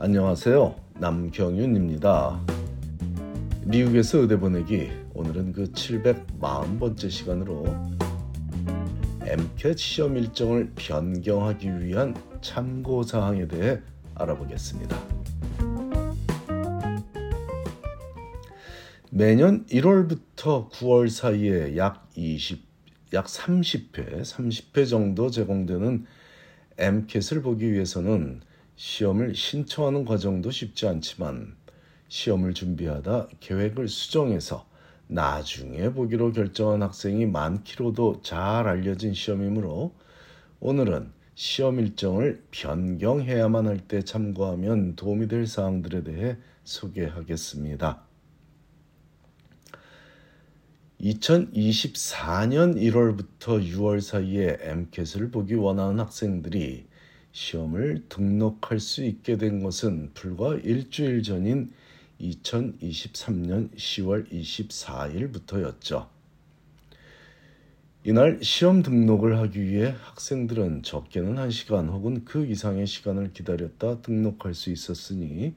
안녕하세요. 남경윤입니다. 미국에서 의대 보내기 오늘은 그 740번째 시간으로 MCAT 시험 일정을 변경하기 위한 참고 사항에 대해 알아보겠습니다. 매년 1월부터 9월 사이에 약 20, 약 30회, 30회 정도 제공되는 MCAT을 보기 위해서는 시험을 신청하는 과정도 쉽지 않지만 시험을 준비하다 계획을 수정해서 나중에 보기로 결정한 학생이 많기로도 잘 알려진 시험이므로 오늘은 시험 일정을 변경해야만 할 때 참고하면 도움이 될 사항들에 대해 소개하겠습니다. 2024년 1월부터 6월 사이에 MCAT을 보기 원하는 학생들이 시험을 등록할 수 있게 된 것은 불과 일주일 전인 2023년 10월 24일부터였죠. 이날 시험 등록을 하기 위해 학생들은 적게는 1시간 혹은 그 이상의 시간을 기다렸다 등록할 수 있었으니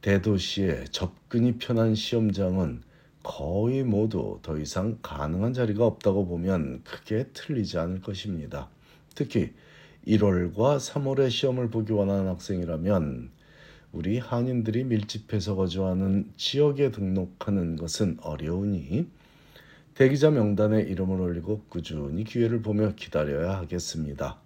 대도시에 접근이 편한 시험장은 거의 모두 더 이상 가능한 자리가 없다고 보면 크게 틀리지 않을 것입니다. 특히 1월과 3월에 시험을 보기 원하는 학생이라면 우리 한인들이 밀집해서 거주하는 지역에 등록하는 것은 어려우니 대기자 명단에 이름을 올리고 꾸준히 기회를 보며 기다려야 하겠습니다.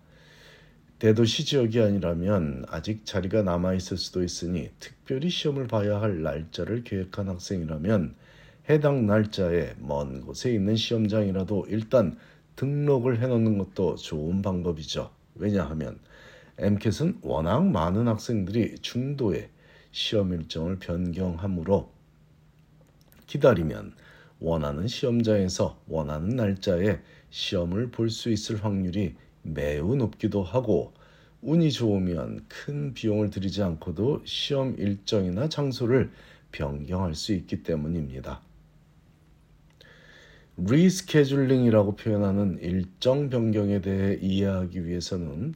대도시 지역이 아니라면 아직 자리가 남아 있을 수도 있으니 특별히 시험을 봐야 할 날짜를 계획한 학생이라면 해당 날짜에 먼 곳에 있는 시험장이라도 일단 등록을 해놓는 것도 좋은 방법이죠. 왜냐하면 MCAT은 워낙 많은 학생들이 중도에 시험 일정을 변경하므로 기다리면 원하는 시험장에서 원하는 날짜에 시험을 볼 수 있을 확률이 매우 높기도 하고 운이 좋으면 큰 비용을 들이지 않고도 시험 일정이나 장소를 변경할 수 있기 때문입니다. rescheduling이라고 표현하는 일정 변경에 대해 이해하기 위해서는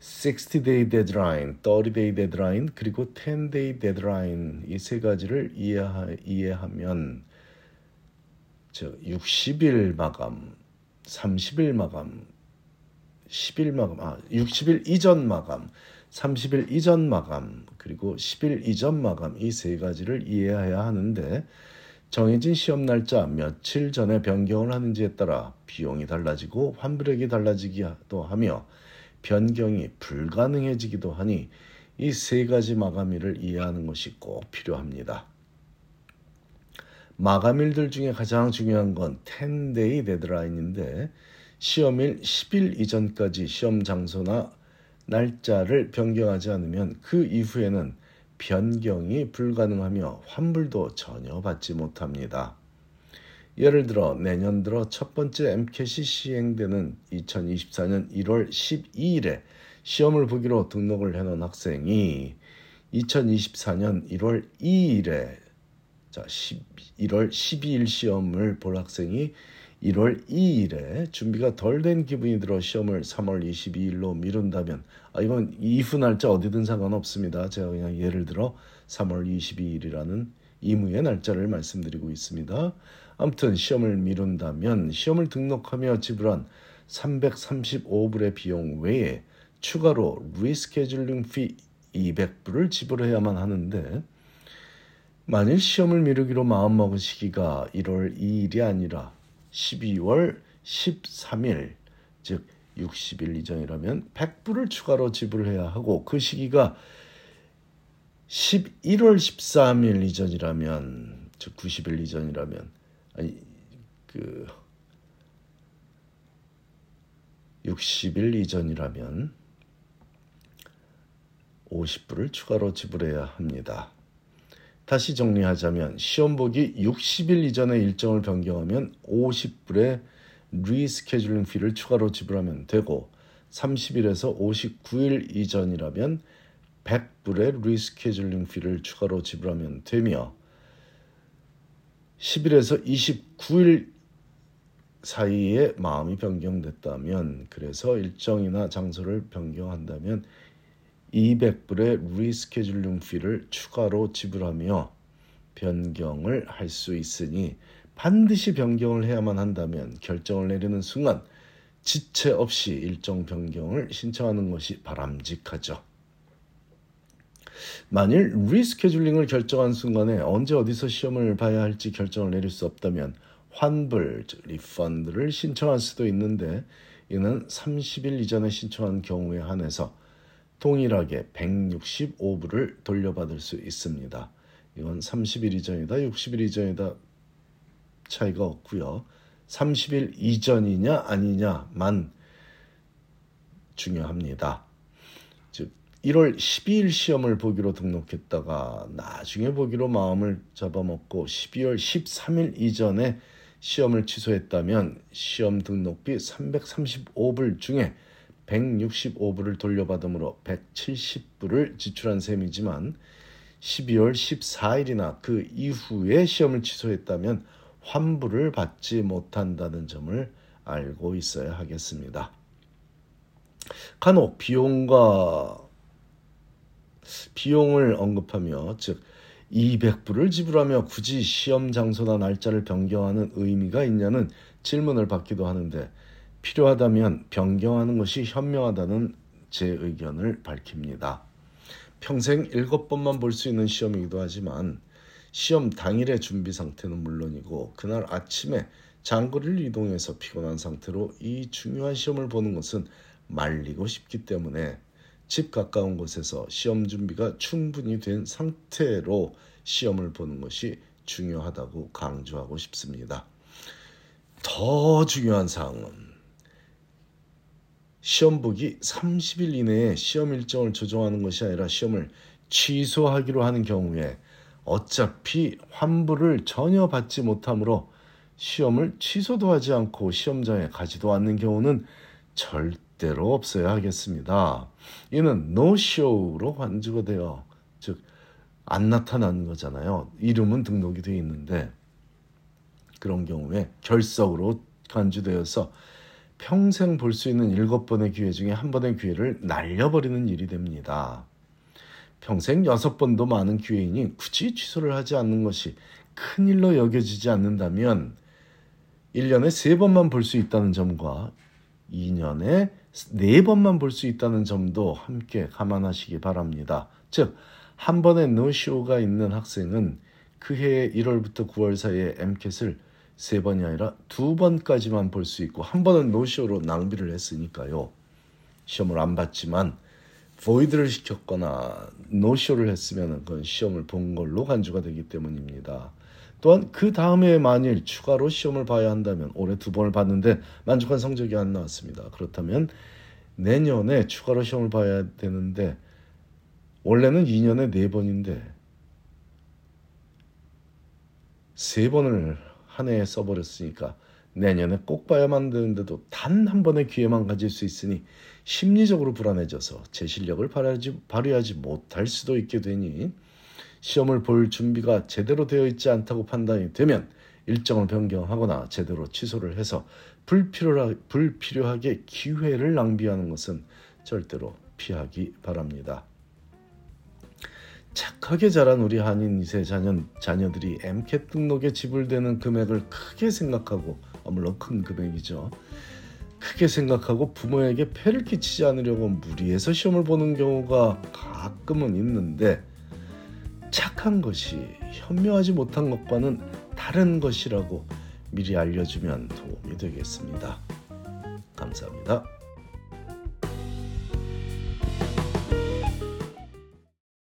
60day deadline, 30day deadline, 그리고 10day deadline 이세 가지를 이해하, 이해하면 저 60일 마감, 30일 마감, 10일 마감, 아 60일 이전 마감, 30일 이전 마감, 그리고 10일 이전 마감 이 세 가지를 이해해야 하는데 정해진 시험 날짜 며칠 전에 변경을 하는지에 따라 비용이 달라지고 환불액이 달라지기도 하며 변경이 불가능해지기도 하니 이 세 가지 마감일을 이해하는 것이 꼭 필요합니다. 마감일들 중에 가장 중요한 건 10day 데드라인인데 시험일 10일 이전까지 시험 장소나 날짜를 변경하지 않으면 그 이후에는 변경이 불가능하며 환불도 전혀 받지 못합니다. 예를 들어 내년 들어 첫 번째 MCAT이 시행되는 2024년 1월 12일에 시험을 보기로 등록을 해놓은 학생이 2024년 1월 2일에 자 1월 12일 시험을 볼 학생이 1월 2일에 준비가 덜 된 기분이 들어 시험을 3월 22일로 미룬다면 아 이건 이후 날짜 어디든 상관없습니다. 제가 그냥 예를 들어 3월 22일이라는 임의의 날짜를 말씀드리고 있습니다. 아무튼 시험을 미룬다면 시험을 등록하며 지불한 335불의 비용 외에 추가로 rescheduling fee 200불을 지불해야만 하는데 만일 시험을 미루기로 마음먹은 시기가 1월 2일이 아니라 12월 13일 즉 60일 이전이라면 100불을 추가로 지불해야 하고 그 시기가 11월 13일 이전이라면 즉 90일 이전이라면 아니 그 60일 이전이라면 50불을 추가로 지불해야 합니다. 다시 정리하자면 시험 보기 60일 이전의 일정을 변경하면 50불의 rescheduling fee를 추가로 지불하면 되고 30일에서 59일 이전이라면 100불의 rescheduling fee를 추가로 지불하면 되며 10일에서 29일 사이에 마음이 변경됐다면 그래서 일정이나 장소를 변경한다면 200불의 rescheduling fee를 추가로 지불하며 변경을 할 수 있으니 반드시 변경을 해야만 한다면 결정을 내리는 순간 지체 없이 일정 변경을 신청하는 것이 바람직하죠. 만일 리스케줄링을 결정한 순간에 언제 어디서 시험을 봐야 할지 결정을 내릴 수 없다면 환불, 리펀드를 신청할 수도 있는데 이는 30일 이전에 신청한 경우에 한해서 동일하게 165불을 돌려받을 수 있습니다. 이건 30일 이전이다, 60일 이전이다 차이가 없고요. 30일 이전이냐 아니냐만 중요합니다. 즉 1월 12일 시험을 보기로 등록했다가 나중에 보기로 마음을 잡아먹고 12월 13일 이전에 시험을 취소했다면 시험 등록비 335불 중에 165불을 돌려받으므로 170불을 지출한 셈이지만 12월 14일이나 그 이후에 시험을 취소했다면 환불을 받지 못한다는 점을 알고 있어야 하겠습니다. 간혹 비용과 비용을 언급하며 즉 200불을 지불하며 굳이 시험 장소나 날짜를 변경하는 의미가 있냐는 질문을 받기도 하는데 필요하다면 변경하는 것이 현명하다는 제 의견을 밝힙니다. 평생 7번만 볼 수 있는 시험이기도 하지만 시험 당일의 준비 상태는 물론이고 그날 아침에 장거리를 이동해서 피곤한 상태로 이 중요한 시험을 보는 것은 말리고 싶기 때문에 집 가까운 곳에서 시험 준비가 충분히 된 상태로 시험을 보는 것이 중요하다고 강조하고 싶습니다. 더 중요한 사항은 시험 보기 30일 이내에 시험 일정을 조정하는 것이 아니라 시험을 취소하기로 하는 경우에 어차피 환불을 전혀 받지 못하므로 시험을 취소도 하지 않고 시험장에 가지도 않는 경우는 절대로 없어야 하겠습니다. 이는 노쇼로 간주가 되어 즉 안 나타나는 거잖아요. 이름은 등록이 되어 있는데 그런 경우에 결석으로 간주되어서 평생 볼 수 있는 일곱 번의 기회 중에 한 번의 기회를 날려버리는 일이 됩니다. 평생 여섯 번도 많은 기회이니 굳이 취소를 하지 않는 것이 큰일로 여겨지지 않는다면 1년에 세 번만 볼 수 있다는 점과 2년에 네 번만 볼 수 있다는 점도 함께 감안하시기 바랍니다. 즉, 한 번의 노쇼가 있는 학생은 그 해의 1월부터 9월 사이에 MCAT을 세 번이 아니라 두 번까지만 볼 수 있고 한 번은 노쇼로 낭비를 했으니까요. 시험을 안 봤지만 void를 시켰거나 노쇼를 했으면 그건 시험을 본 걸로 간주가 되기 때문입니다. 또한 그 다음에 만일 추가로 시험을 봐야 한다면 올해 두 번을 봤는데 만족한 성적이 안 나왔습니다. 그렇다면 내년에 추가로 시험을 봐야 되는데 원래는 2년에 네 번인데 세 번을 한 해에 써버렸으니까 내년에 꼭 봐야만 되는데도 단 한 번의 기회만 가질 수 있으니 심리적으로 불안해져서 제 실력을 발휘하지, 발휘하지 못할 수도 있게 되니 시험을 볼 준비가 제대로 되어 있지 않다고 판단이 되면 일정을 변경하거나 제대로 취소를 해서 불필요하, 불필요하게 기회를 낭비하는 것은 절대로 피하기 바랍니다. 착하게 자란 우리 한인 2세 자녀, 자녀들이 MCAT 등록에 지불되는 금액을 크게 생각하고 물론 큰 금액이죠. 크게 생각하고 부모에게 폐를 끼치지 않으려고 무리해서 시험을 보는 경우가 가끔은 있는데 착한 것이 현명하지 못한 것과는 다른 것이라고 미리 알려주면 도움이 되겠습니다. 감사합니다.